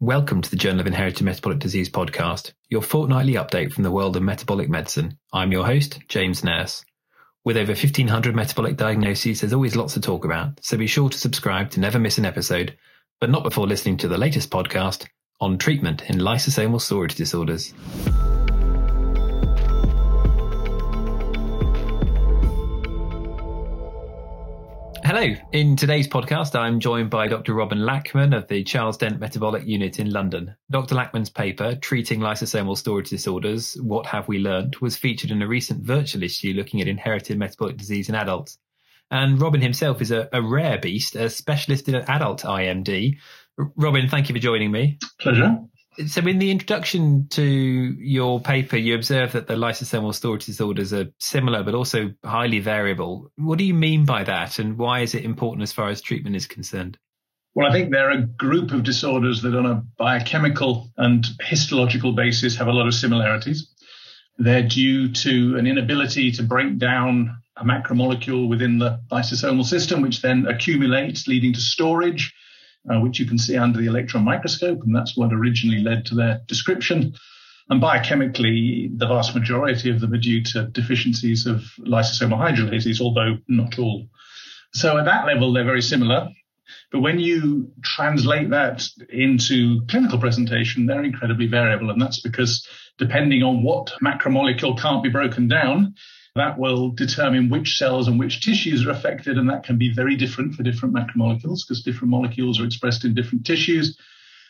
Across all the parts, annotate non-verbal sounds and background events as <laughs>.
Welcome to the Journal of Inherited Metabolic Disease podcast, your fortnightly update from the world of metabolic medicine. I'm your host, James Nurse. With over 1500 metabolic diagnoses, there's always lots to talk about, so be sure to subscribe to never miss an episode, but not before listening to the latest podcast on treatment in lysosomal storage disorders. Hello. In today's podcast, I'm joined by Dr. Robin Lachmann of the Charles Dent Metabolic Unit in London. Dr. Lachmann's paper, Treating Lysosomal Storage Disorders What Have We Learned, was featured in a recent virtual issue looking at inherited metabolic disease in adults. And Robin himself is a, a rare beast, a specialist in adult IMD. Robin, thank you for joining me. Pleasure. So, in the introduction to your paper, you observe that the lysosomal storage disorders are similar but also highly variable. What do you mean by that, and why is it important as far as treatment is concerned? Well, I think they're a group of disorders that, on a biochemical and histological basis, have a lot of similarities. They're due to an inability to break down a macromolecule within the lysosomal system, which then accumulates, leading to storage uh, which you can see under the electron microscope, and that's what originally led to their description. And biochemically, the vast majority of them are due to deficiencies of lysosomal hydrolases, although not all. So at that level, they're very similar. But when you translate that into clinical presentation, they're incredibly variable. And that's because depending on what macromolecule can't be broken down, that will determine which cells and which tissues are affected, and that can be very different for different macromolecules because different molecules are expressed in different tissues.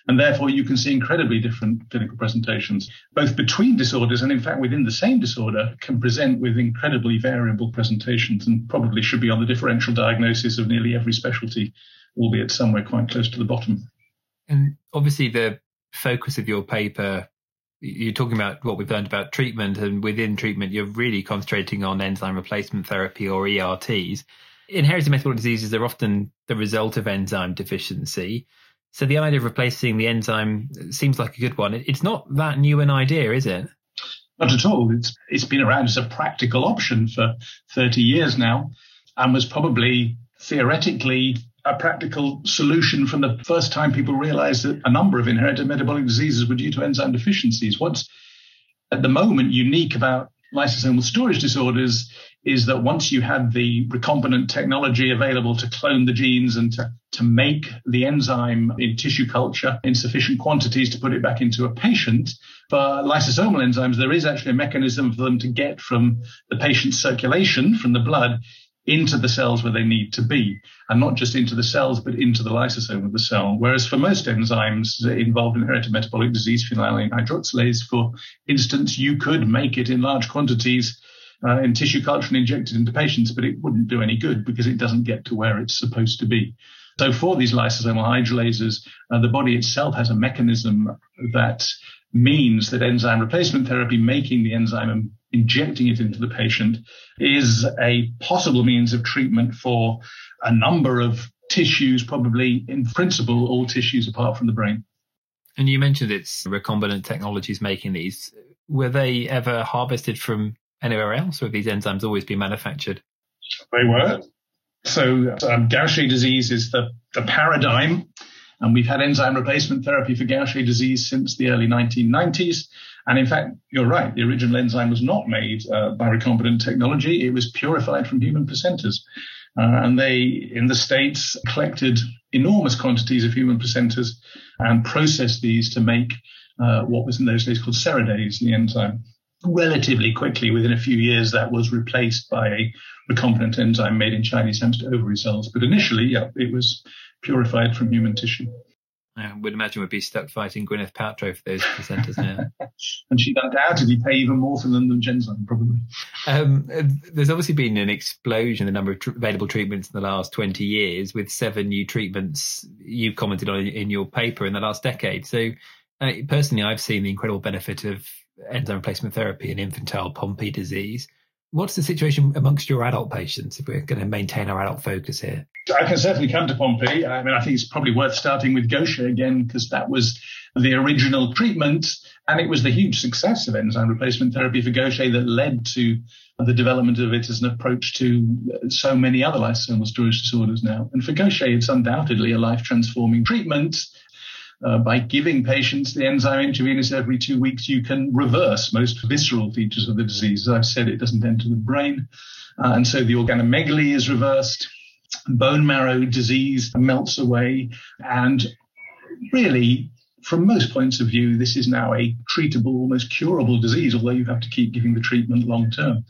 And therefore, you can see incredibly different clinical presentations, both between disorders and, in fact, within the same disorder, can present with incredibly variable presentations and probably should be on the differential diagnosis of nearly every specialty, albeit somewhere quite close to the bottom. And obviously, the focus of your paper you're talking about what we've learned about treatment, and within treatment, you're really concentrating on enzyme replacement therapy or ERTs. Inherited metabolic diseases are often the result of enzyme deficiency. So the idea of replacing the enzyme uh, seems like a good one. It's not that new an idea, is it? Not at all. It's it's been around as a practical option for 30 years now, and was probably theoretically a practical solution from the first time people realized that a number of inherited metabolic diseases were due to enzyme deficiencies. What's at the moment unique about lysosomal storage disorders is that once you had the recombinant technology available to clone the genes and to, to make the enzyme in tissue culture in sufficient quantities to put it back into a patient, for lysosomal enzymes, there is actually a mechanism for them to get from the patient's circulation, from the blood, into the cells where they need to be, and not just into the cells, but into the lysosome of the cell. Whereas for most enzymes involved in inherited metabolic disease, phenylalanine hydroxylase, for instance, you could make it in large quantities uh, in tissue culture and inject it into patients, but it wouldn't do any good because it doesn't get to where it's supposed to be. So for these lysosomal hydrolases, uh, the body itself has a mechanism that means that enzyme replacement therapy, making the enzyme and injecting it into the patient, is a possible means of treatment for a number of tissues, probably in principle, all tissues apart from the brain. And you mentioned it's recombinant technologies making these. Were they ever harvested from anywhere else, or have these enzymes always been manufactured? They were. So um, Gaucher disease is the, the paradigm and we've had enzyme replacement therapy for Gaucher disease since the early 1990s. And in fact, you're right, the original enzyme was not made uh, by recombinant technology. It was purified from human placentas. Uh, and they, in the States, collected enormous quantities of human placentas and processed these to make uh, what was in those days called Ceredase, the enzyme. Relatively quickly, within a few years, that was replaced by a recombinant enzyme made in Chinese hamster ovary cells. But initially, yeah, it was purified from human tissue. I would imagine we'd be stuck fighting Gwyneth Paltrow for those placentas now. <laughs> and she'd undoubtedly pay even more for them than Genzyme, probably. Um, there's obviously been an explosion in the number of tr- available treatments in the last 20 years, with seven new treatments you've commented on in your paper in the last decade. So, uh, personally, I've seen the incredible benefit of enzyme replacement therapy in infantile Pompe disease. What's the situation amongst your adult patients if we're going to maintain our adult focus here? I can certainly come to Pompe. I mean, I think it's probably worth starting with Gaucher again because that was the original treatment and it was the huge success of enzyme replacement therapy for Gaucher that led to the development of it as an approach to so many other lysosomal storage disorders now. And for Gaucher, it's undoubtedly a life transforming treatment. Uh, by giving patients the enzyme intravenous every two weeks, you can reverse most visceral features of the disease. As I've said, it doesn't enter the brain. Uh, and so the organomegaly is reversed. Bone marrow disease melts away. And really, from most points of view, this is now a treatable, almost curable disease, although you have to keep giving the treatment long term.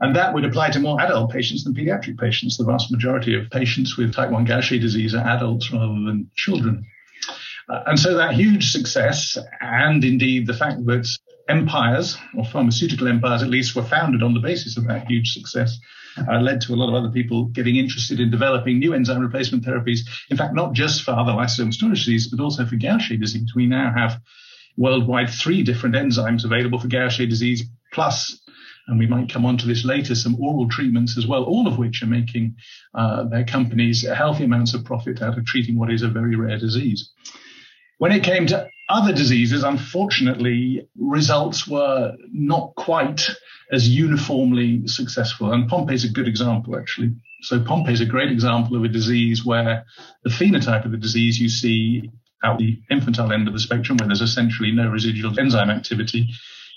And that would apply to more adult patients than pediatric patients. The vast majority of patients with type 1 Gaucher disease are adults rather than children. Uh, and so that huge success, and indeed the fact that empires, or pharmaceutical empires at least, were founded on the basis of that huge success, uh, led to a lot of other people getting interested in developing new enzyme replacement therapies. In fact, not just for other lysosomal storage disease, but also for Gaucher disease. We now have worldwide three different enzymes available for Gaucher disease, plus and we might come on to this later, some oral treatments as well, all of which are making uh, their companies healthy amounts of profit out of treating what is a very rare disease. When it came to other diseases, unfortunately, results were not quite as uniformly successful. And Pompe is a good example, actually. So Pompe is a great example of a disease where the phenotype of the disease you see at the infantile end of the spectrum, where there's essentially no residual enzyme activity,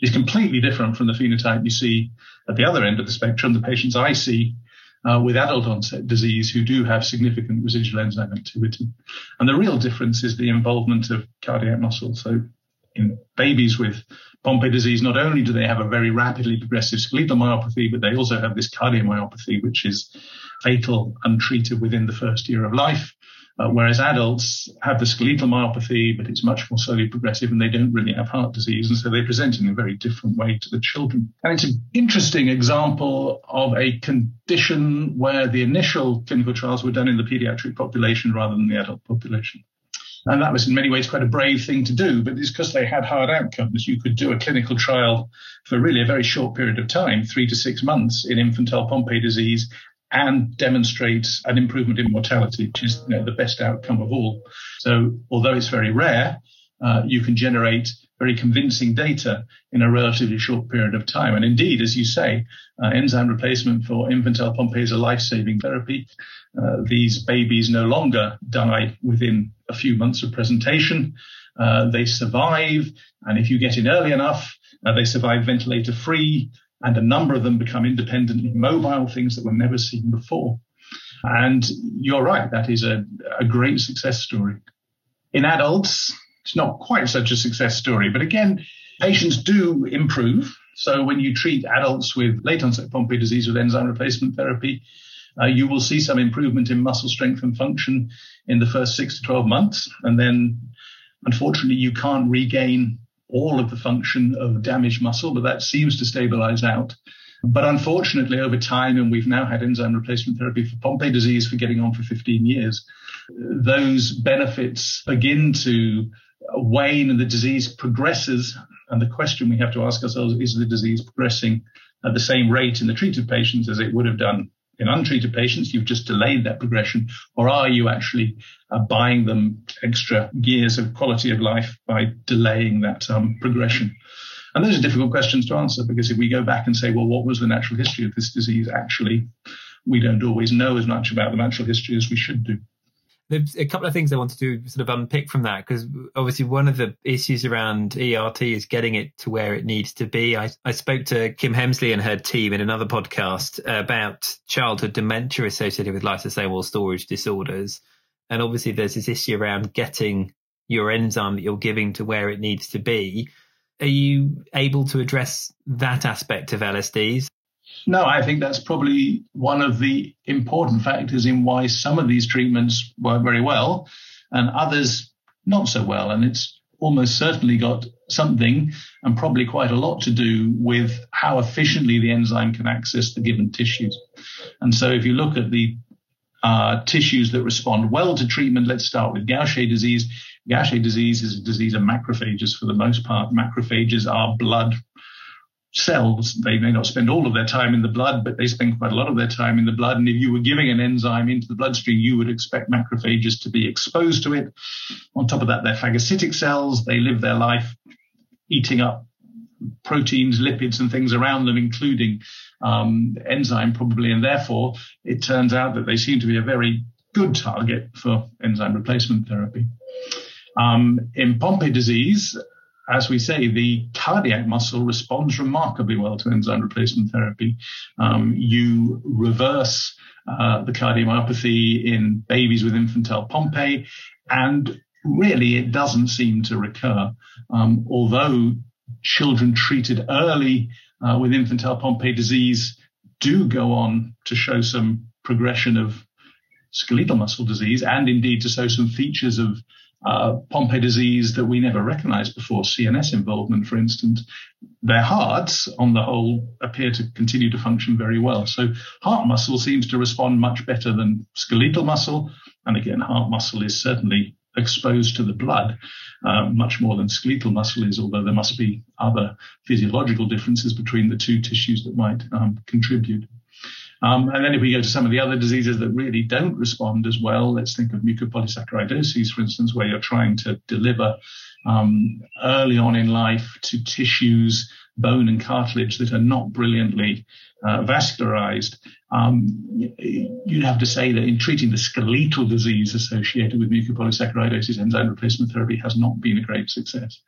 is completely different from the phenotype you see at the other end of the spectrum. The patients I see uh, with adult onset disease who do have significant residual enzyme activity. And the real difference is the involvement of cardiac muscle. So in babies with Pompe disease, not only do they have a very rapidly progressive skeletal myopathy, but they also have this cardiomyopathy, which is fatal untreated within the first year of life. Uh, whereas adults have the skeletal myopathy, but it's much more slowly progressive and they don't really have heart disease. And so they present in a very different way to the children. And it's an interesting example of a condition where the initial clinical trials were done in the pediatric population rather than the adult population. And that was in many ways quite a brave thing to do, but it's because they had hard outcomes. You could do a clinical trial for really a very short period of time, three to six months in infantile Pompe disease, and demonstrate an improvement in mortality, which is you know, the best outcome of all. So although it's very rare, uh, you can generate very convincing data in a relatively short period of time. And indeed, as you say, uh, enzyme replacement for infantile Pompe is a life-saving therapy. Uh, these babies no longer die within a few months of presentation. Uh, they survive, and if you get in early enough, uh, they survive ventilator-free and a number of them become independently mobile, things that were never seen before. And you're right, that is a, a great success story. In adults, it's not quite such a success story, but again, patients do improve. So when you treat adults with late onset Pompe disease with enzyme replacement therapy, uh, you will see some improvement in muscle strength and function in the first six to 12 months. And then unfortunately, you can't regain all of the function of damaged muscle, but that seems to stabilize out. But unfortunately, over time, and we've now had enzyme replacement therapy for Pompe disease for getting on for 15 years, those benefits begin to wane and the disease progresses. And the question we have to ask ourselves is the disease progressing at the same rate in the treated patients as it would have done in untreated patients, you've just delayed that progression, or are you actually uh, buying them extra years of quality of life by delaying that um, progression? And those are difficult questions to answer because if we go back and say, well, what was the natural history of this disease? Actually, we don't always know as much about the natural history as we should do. There's a couple of things I wanted to sort of unpick from that because obviously one of the issues around ERT is getting it to where it needs to be. I, I spoke to Kim Hemsley and her team in another podcast about childhood dementia associated with lysosomal storage disorders. And obviously there's this issue around getting your enzyme that you're giving to where it needs to be. Are you able to address that aspect of LSDs? No, I think that's probably one of the important factors in why some of these treatments work very well and others not so well. And it's almost certainly got something and probably quite a lot to do with how efficiently the enzyme can access the given tissues. And so if you look at the uh, tissues that respond well to treatment, let's start with Gaucher disease. Gaucher disease is a disease of macrophages for the most part. Macrophages are blood cells. They may not spend all of their time in the blood, but they spend quite a lot of their time in the blood. And if you were giving an enzyme into the bloodstream, you would expect macrophages to be exposed to it. On top of that, they're phagocytic cells. They live their life eating up proteins, lipids, and things around them, including um, enzyme probably. And therefore, it turns out that they seem to be a very good target for enzyme replacement therapy. Um, in Pompe disease, as we say, the cardiac muscle responds remarkably well to enzyme replacement therapy. Um, you reverse uh, the cardiomyopathy in babies with infantile Pompe, and really it doesn't seem to recur. Um, although children treated early uh, with infantile Pompe disease do go on to show some progression of skeletal muscle disease and indeed to show some features of uh, Pompe disease that we never recognized before, CNS involvement, for instance, their hearts, on the whole, appear to continue to function very well. So heart muscle seems to respond much better than skeletal muscle. And again, heart muscle is certainly exposed to the blood uh, much more than skeletal muscle is, although there must be other physiological differences between the two tissues that might um, contribute. Um, and then if we go to some of the other diseases that really don't respond as well, let's think of mucopolysaccharidosis, for instance, where you're trying to deliver um, early on in life to tissues, bone and cartilage that are not brilliantly uh, vascularized. Um, you'd have to say that in treating the skeletal disease associated with mucopolysaccharidosis, enzyme replacement therapy has not been a great success.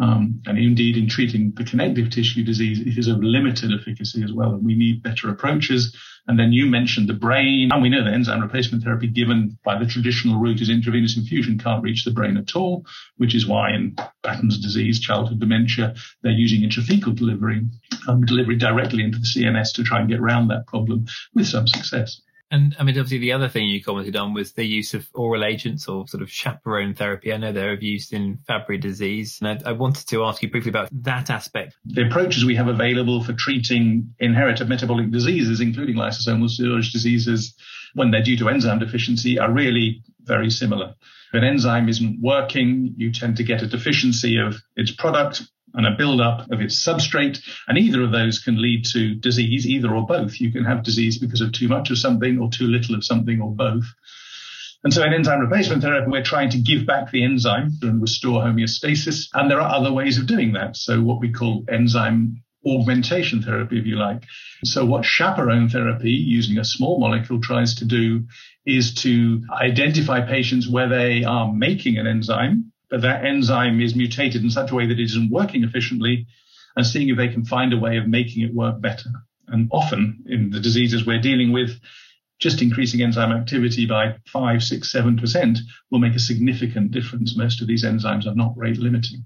Um, and indeed, in treating the connective tissue disease, it is of limited efficacy as well. And we need better approaches and then you mentioned the brain. And we know that enzyme replacement therapy given by the traditional route is intravenous infusion can't reach the brain at all, which is why in Batten's disease, childhood dementia, they're using intrathecal delivery, um, delivery directly into the CNS to try and get around that problem with some success. And I mean, obviously, the other thing you commented on was the use of oral agents or sort of chaperone therapy. I know they're used in Fabry disease. And I, I, wanted to ask you briefly about that aspect. The approaches we have available for treating inherited metabolic diseases, including lysosomal storage diseases, when they're due to enzyme deficiency, are really very similar. If an enzyme isn't working, you tend to get a deficiency of its product and a buildup of its substrate. And either of those can lead to disease, either or both. You can have disease because of too much of something or too little of something or both. And so in enzyme replacement therapy, we're trying to give back the enzyme and restore homeostasis. And there are other ways of doing that. So what we call enzyme augmentation therapy, if you like. So what chaperone therapy using a small molecule tries to do is to identify patients where they are making an enzyme that enzyme is mutated in such a way that it isn't working efficiently and seeing if they can find a way of making it work better. And often in the diseases we're dealing with, just increasing enzyme activity by five, six, seven percent will make a significant difference. Most of these enzymes are not rate limiting.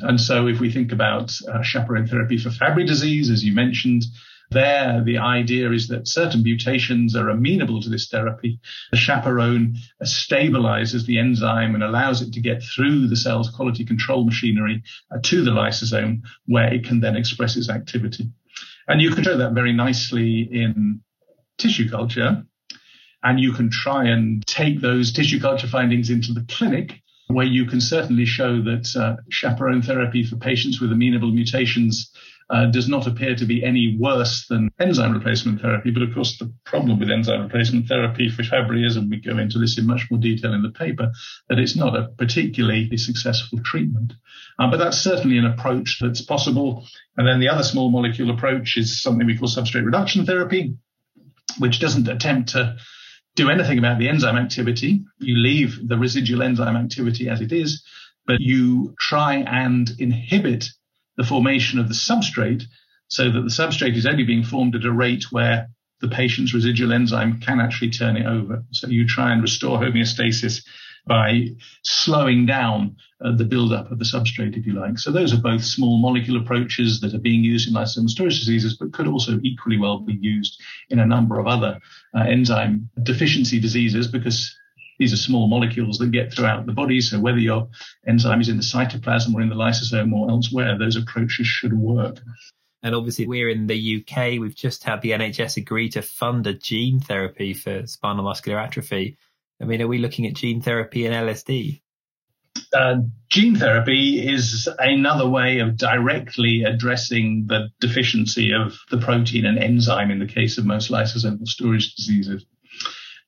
And so if we think about uh, chaperone therapy for Fabry disease, as you mentioned, there, the idea is that certain mutations are amenable to this therapy. The chaperone stabilizes the enzyme and allows it to get through the cell's quality control machinery uh, to the lysosome, where it can then express its activity. And you can show that very nicely in tissue culture. And you can try and take those tissue culture findings into the clinic where you can certainly show that uh, chaperone therapy for patients with amenable mutations uh, does not appear to be any worse than enzyme replacement therapy. But of course, the problem with enzyme replacement therapy for Fabry is, and we go into this in much more detail in the paper, that it's not a particularly successful treatment. Um, but that's certainly an approach that's possible. And then the other small molecule approach is something we call substrate reduction therapy, which doesn't attempt to do anything about the enzyme activity. You leave the residual enzyme activity as it is, but you try and inhibit the formation of the substrate so that the substrate is only being formed at a rate where the patient's residual enzyme can actually turn it over. So you try and restore homeostasis by slowing down uh, the buildup of the substrate, if you like. So those are both small molecule approaches that are being used in lysosomal storage diseases, but could also equally well be used in a number of other uh, enzyme deficiency diseases because these are small molecules that get throughout the body. So whether your enzyme is in the cytoplasm or in the lysosome or elsewhere, those approaches should work. And obviously, we're in the UK. We've just had the NHS agree to fund a gene therapy for spinal muscular atrophy. I mean, are we looking at gene therapy and LSD? Uh, gene therapy is another way of directly addressing the deficiency of the protein and enzyme in the case of most lysosomal storage diseases.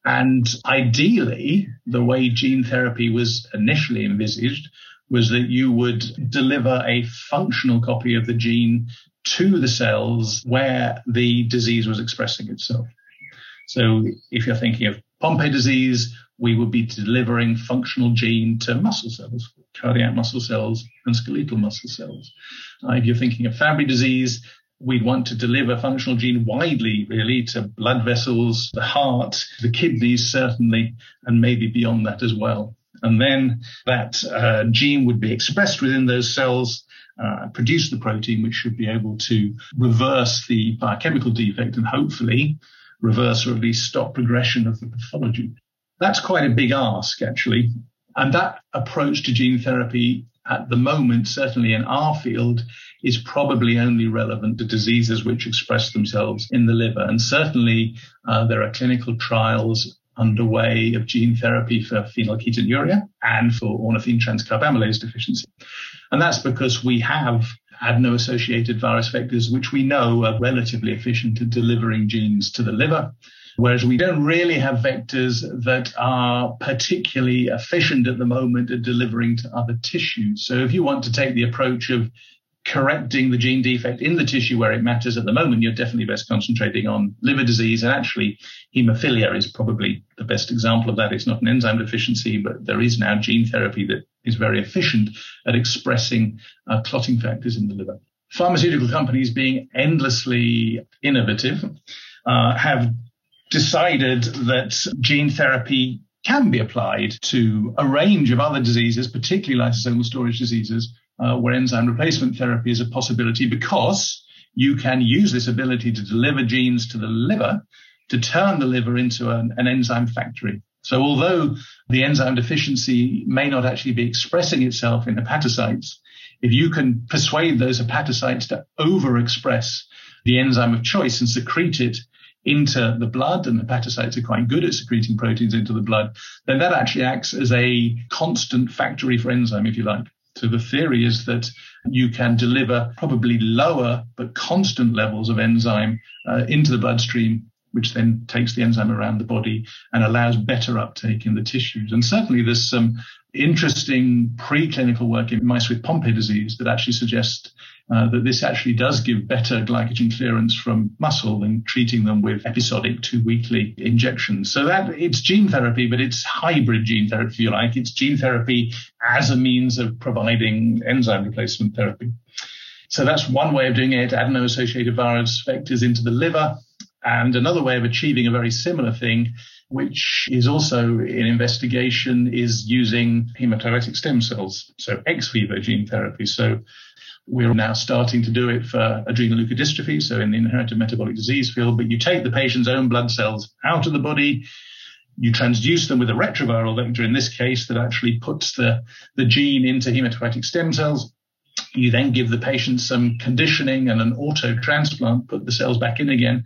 And ideally, the way gene therapy was initially envisaged was that you would deliver a functional copy of the gene to the cells where the disease was expressing itself. So if you're thinking of Pompe disease, we would be delivering functional gene to muscle cells, cardiac muscle cells and skeletal muscle cells. Uh, if you're thinking of Fabry disease, we'd want to deliver functional gene widely, really, to blood vessels, the heart, the kidneys, certainly, and maybe beyond that as well. And then that uh, gene would be expressed within those cells, uh, produce the protein, which should be able to reverse the biochemical defect and hopefully reverse or at least stop progression of the pathology. That's quite a big ask, actually. And that approach to gene therapy at the moment, certainly in our field, is probably only relevant to diseases which express themselves in the liver. And certainly uh, there are clinical trials underway of gene therapy for phenylketonuria and for ornithine transcarbamylase deficiency. And that's because we have adeno-associated virus vectors, which we know are relatively efficient at delivering genes to the liver. Whereas we don't really have vectors that are particularly efficient at the moment at delivering to other tissues. So if you want to take the approach of correcting the gene defect in the tissue where it matters at the moment, you're definitely best concentrating on liver disease. And actually, hemophilia is probably the best example of that. It's not an enzyme deficiency, but there is now gene therapy that is very efficient at expressing uh, clotting factors in the liver. Pharmaceutical companies, being endlessly innovative, uh, have decided that gene therapy can be applied to a range of other diseases, particularly lysosomal storage diseases, uh, where enzyme replacement therapy is a possibility because you can use this ability to deliver genes to the liver to turn the liver into an, an enzyme factory. So although the enzyme deficiency may not actually be expressing itself in hepatocytes, if you can persuade those hepatocytes to overexpress the enzyme of choice and secrete it into the blood, and hepatocytes are quite good at secreting proteins into the blood, then that actually acts as a constant factory for enzyme, if you like. So the theory is that you can deliver probably lower but constant levels of enzyme uh, into the bloodstream, which then takes the enzyme around the body and allows better uptake in the tissues. And certainly there's some interesting preclinical work in mice with Pompe disease that actually suggests uh, that this actually does give better glycogen clearance from muscle than treating them with episodic two weekly injections. So that it's gene therapy, but it's hybrid gene therapy, if you like. It's gene therapy as a means of providing enzyme replacement therapy. So that's one way of doing it, adeno-associated virus vectors into the liver. And another way of achieving a very similar thing which is also in investigation, is using hematopoietic stem cells, so ex vivo gene therapy. So we're now starting to do it for adrenal adrenoleukodystrophy, so in the inherited metabolic disease field. But you take the patient's own blood cells out of the body, you transduce them with a retroviral vector in this case that actually puts the, the gene into hematopoietic stem cells. You then give the patient some conditioning and an auto transplant, put the cells back in again.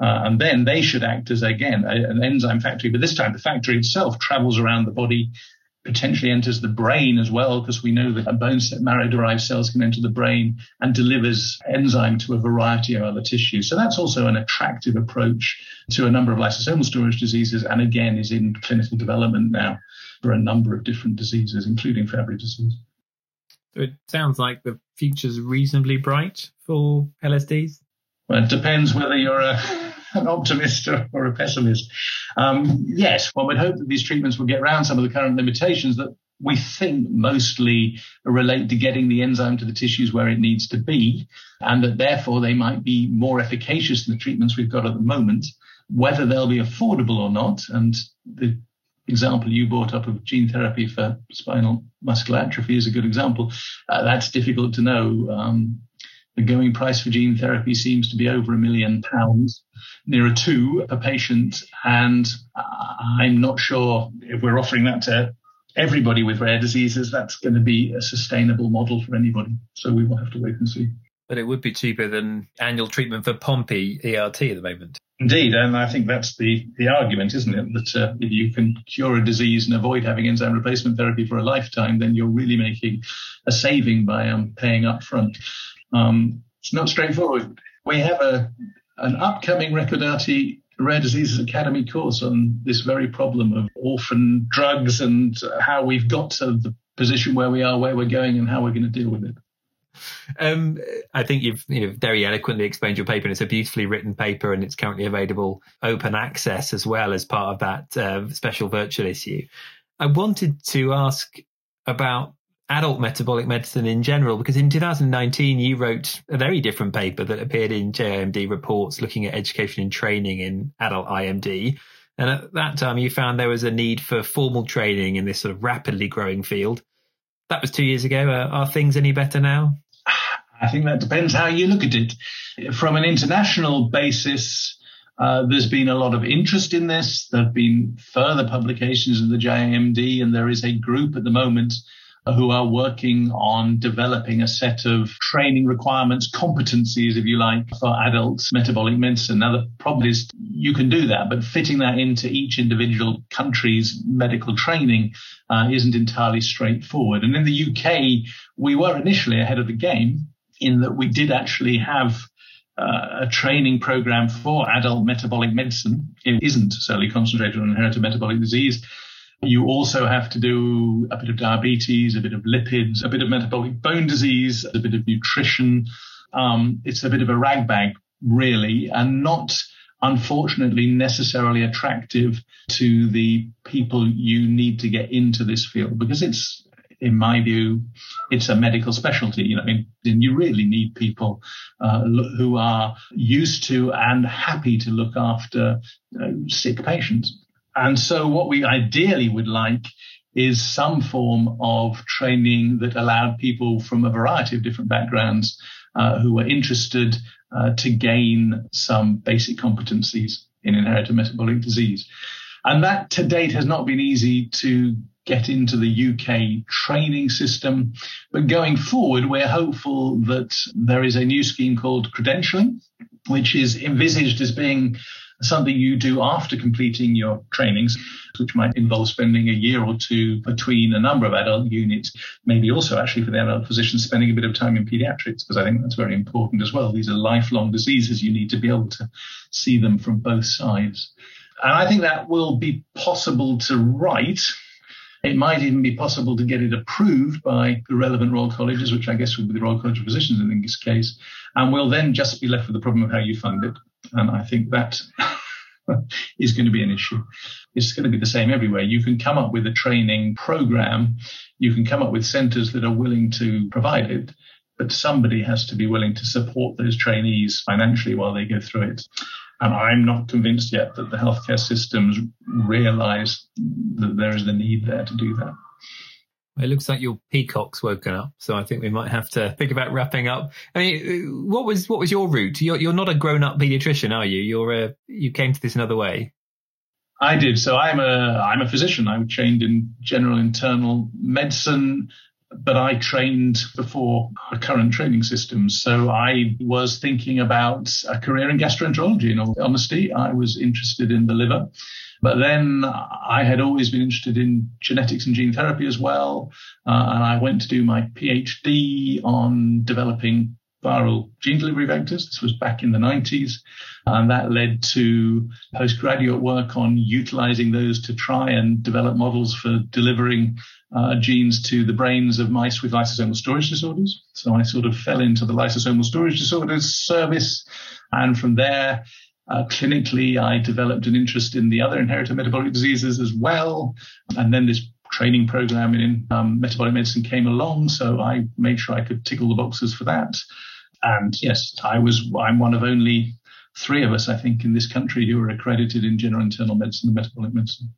Uh, and then they should act as, again, an enzyme factory. But this time the factory itself travels around the body, potentially enters the brain as well, because we know that bone marrow derived cells can enter the brain and delivers enzyme to a variety of other tissues. So that's also an attractive approach to a number of lysosomal storage diseases. And again, is in clinical development now for a number of different diseases, including Fabry disease. So it sounds like the future's reasonably bright for LSDs. Well, it depends whether you're a an optimist or, a pessimist. Um, yes, one would hope that these treatments will get around some of the current limitations that we think mostly relate to getting the enzyme to the tissues where it needs to be, and that therefore they might be more efficacious than the treatments we've got at the moment. Whether they'll be affordable or not, and the example you brought up of gene therapy for spinal muscular atrophy is a good example. Uh, that's difficult to know. Um, the going price for gene therapy seems to be over a million pounds, nearer two per patient. And I'm not sure if we're offering that to everybody with rare diseases, that's going to be a sustainable model for anybody. So we will have to wait and see. But it would be cheaper than annual treatment for Pompe ERT at the moment. Indeed, and I think that's the, the argument, isn't it? That uh, if you can cure a disease and avoid having enzyme replacement therapy for a lifetime, then you're really making a saving by um, paying up front. Um, it's not straightforward. We have a an upcoming Recordati Rare Diseases Academy course on this very problem of orphan drugs and how we've got to the position where we are, where we're going, and how we're going to deal with it. um, I think you've you know, very eloquently explained your paper, and it's a beautifully written paper, and it's currently available open access as well as part of that uh, special virtual issue. I wanted to ask about adult metabolic medicine in general, because in 2019 you wrote a very different paper that appeared in JIMD reports looking at education and training in adult IMD. And at that time you found there was a need for formal training in this sort of rapidly growing field. That was two years ago. Uh, are things any better now? I think that depends how you look at it. From an international basis, uh, there's been a lot of interest in this. There have been further publications in the JIMD, and there is a group at the moment who are working on developing a set of training requirements, competencies, if you like, for adult metabolic medicine. Now, the problem is you can do that, but fitting that into each individual country's medical training uh, isn't entirely straightforward. And in the UK, we were initially ahead of the game in that we did actually have uh, a training program for adult metabolic medicine. It isn't solely concentrated on inherited metabolic disease. You also have to do a bit of diabetes, a bit of lipids, a bit of metabolic bone disease, a bit of nutrition. Um, it's a bit of a ragbag, really, and not unfortunately necessarily attractive to the people you need to get into this field because it's in my view, it's a medical specialty. You know, and you really need people uh, who are used to and happy to look after uh, sick patients. And so what we ideally would like is some form of training that allowed people from a variety of different backgrounds uh, who were interested uh, to gain some basic competencies in inherited metabolic disease. And that to date has not been easy to get into the UK training system. But going forward, we're hopeful that there is a new scheme called credentialing, which is envisaged as being something you do after completing your trainings, which might involve spending a year or two between a number of adult units, maybe also actually for the adult physicians spending a bit of time in pediatrics, because I think that's very important as well. These are lifelong diseases. You need to be able to see them from both sides. And I think that will be possible to write it might even be possible to get it approved by the relevant Royal Colleges, which I guess would be the Royal College of Physicians in this case. And we'll then just be left with the problem of how you fund it. And I think that <laughs> is going to be an issue. It's going to be the same everywhere. You can come up with a training program. You can come up with centers that are willing to provide it, but somebody has to be willing to support those trainees financially while they go through it. And I'm not convinced yet that the healthcare systems realize that there is the need there to do that. It looks like your peacock's woken up, so I think we might have to think about wrapping up. I mean, uh, what was what was your route? You're you're not a grown up pediatrician, are you? You're a you came to this another way. I did. So I'm a I'm a physician. I trained in general internal medicine but I trained before the current training systems. So I was thinking about a career in gastroenterology. In all honesty, I was interested in the liver. But then I had always been interested in genetics and gene therapy as well. Uh, and I went to do my PhD on developing viral gene delivery vectors. This was back in the 90s. And that led to postgraduate work on utilizing those to try and develop models for delivering uh, genes to the brains of mice with lysosomal storage disorders. So I sort of fell into the lysosomal storage disorders service. And from there, uh, clinically, I developed an interest in the other inherited metabolic diseases as well. And then this training program in um, metabolic medicine came along. So I made sure I could tick all the boxes for that. And yes, I was, I'm one of only three of us, I think, in this country who are accredited in general internal medicine and metabolic medicine.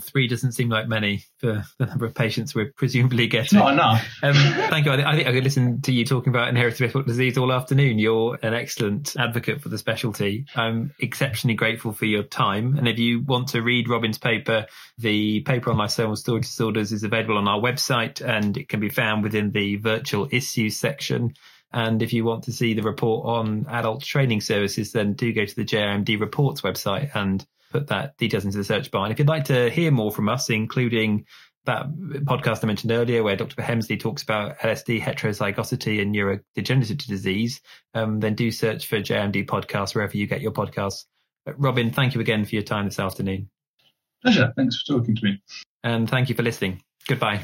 Three doesn't seem like many for the number of patients we're presumably getting. Not enough. <laughs> Um, thank you. I, think I could listen to you talking about inherited metabolic disease all afternoon. You're an excellent advocate for the specialty. I'm exceptionally grateful for your time. And if you want to read Robin's paper, the paper on lysosomal storage disorders is available on our website and it can be found within the virtual issues section. And if you want to see the report on adult training services, then do go to the JIMD reports website and put that details into the search bar. And if you'd like to hear more from us, including that podcast I mentioned earlier, where Dr. Hemsley talks about LSD heterozygosity and neurodegenerative disease, um, then do search for JMD podcast wherever you get your podcasts. Robin, thank you again for your time this afternoon. Pleasure. Thanks for talking to me. And thank you for listening. Goodbye.